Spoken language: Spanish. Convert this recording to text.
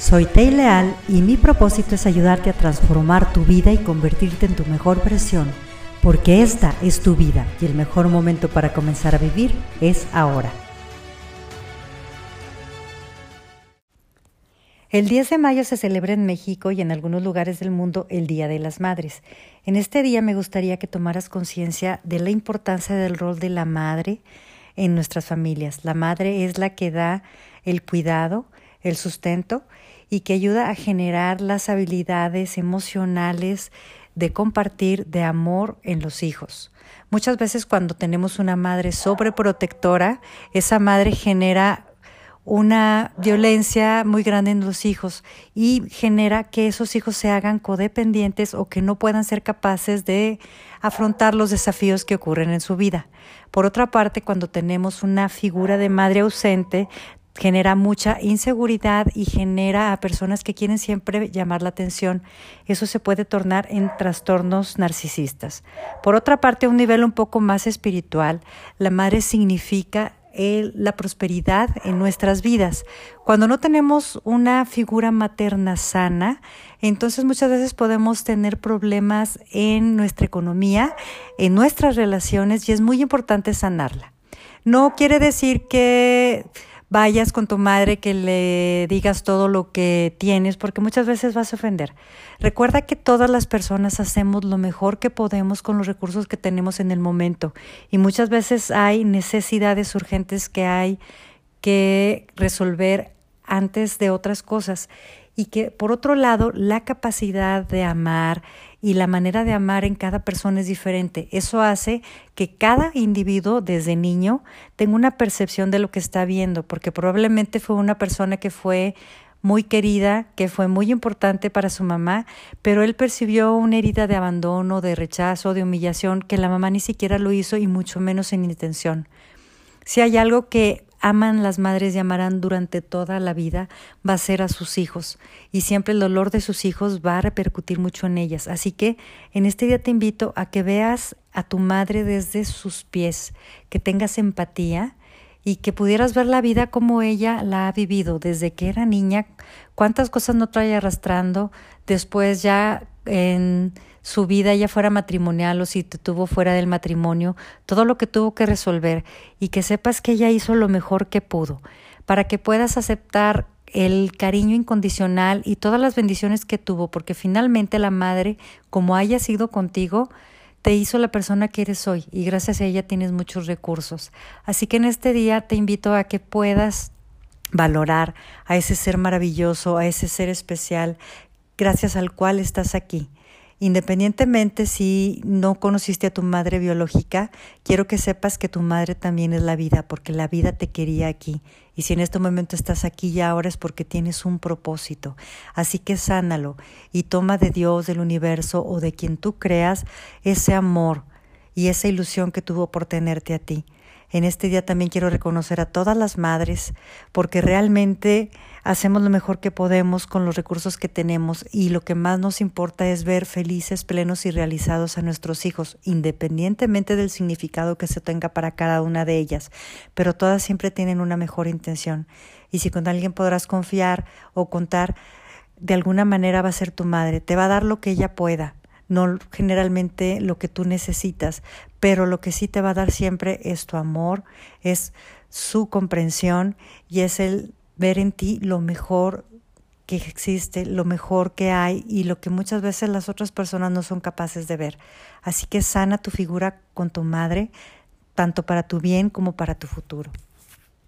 Soy Tei Leal y mi propósito es ayudarte a transformar tu vida y convertirte en tu mejor versión, porque esta es tu vida y el mejor momento para comenzar a vivir es ahora. El 10 de mayo se celebra en México y en algunos lugares del mundo el Día de las Madres. En este día me gustaría que tomaras conciencia de la importancia del rol de la madre en nuestras familias. La madre es la que da el cuidado, el sustento y que ayuda a generar las habilidades emocionales de compartir, de amor en los hijos. Muchas veces cuando tenemos una madre sobreprotectora, esa madre genera una violencia muy grande en los hijos y genera que esos hijos se hagan codependientes o que no puedan ser capaces de afrontar los desafíos que ocurren en su vida. Por otra parte, cuando tenemos una figura de madre ausente, genera mucha inseguridad y genera a personas que quieren siempre llamar la atención. Eso se puede tornar en trastornos narcisistas. Por otra parte, a un nivel un poco más espiritual, la madre significa la prosperidad en nuestras vidas. Cuando no tenemos una figura materna sana, entonces muchas veces podemos tener problemas en nuestra economía, en nuestras relaciones y es muy importante sanarla. No quiere decir que vayas con tu madre, que le digas todo lo que tienes, porque muchas veces vas a ofender. Recuerda que todas las personas hacemos lo mejor que podemos con los recursos que tenemos en el momento y muchas veces hay necesidades urgentes que hay que resolver antes de otras cosas y que por otro lado la capacidad de amar y la manera de amar en cada persona es diferente. Eso hace que cada individuo desde niño tenga una percepción de lo que está viendo, porque probablemente fue una persona que fue muy querida, que fue muy importante para su mamá, pero él percibió una herida de abandono, de rechazo, de humillación, que la mamá ni siquiera lo hizo y mucho menos en intención. Si hay algo que aman las madres y amarán durante toda la vida va a ser a sus hijos. Y siempre el dolor de sus hijos va a repercutir mucho en ellas. Así que en este día te invito a que veas a tu madre desde sus pies, que tengas empatía y que pudieras ver la vida como ella la ha vivido desde que era niña, cuántas cosas no trae arrastrando, después ya en su vida ya fuera matrimonial o si te tuvo fuera del matrimonio, todo lo que tuvo que resolver y que sepas que ella hizo lo mejor que pudo, para que puedas aceptar el cariño incondicional y todas las bendiciones que tuvo, porque finalmente la madre, como haya sido contigo, te hizo la persona que eres hoy y gracias a ella tienes muchos recursos. Así que en este día te invito a que puedas valorar a ese ser maravilloso, a ese ser especial, gracias al cual estás aquí. Independientemente si no conociste a tu madre biológica, quiero que sepas que tu madre también es la vida, porque la vida te quería aquí. Y si en este momento estás aquí y ahora es porque tienes un propósito. Así que sánalo y toma de Dios, del universo o de quien tú creas ese amor y esa ilusión que tuvo por tenerte a ti. En este día también quiero reconocer a todas las madres porque realmente hacemos lo mejor que podemos con los recursos que tenemos y lo que más nos importa es ver felices, plenos y realizados a nuestros hijos, independientemente del significado que se tenga para cada una de ellas, pero todas siempre tienen una mejor intención. Y si con alguien podrás confiar o contar, de alguna manera va a ser tu madre, te va a dar lo que ella pueda, no generalmente lo que tú necesitas, pero lo que sí te va a dar siempre es tu amor, es su comprensión y es el ver en ti lo mejor que existe, lo mejor que hay y lo que muchas veces las otras personas no son capaces de ver. Así que sana tu figura con tu madre, tanto para tu bien como para tu futuro.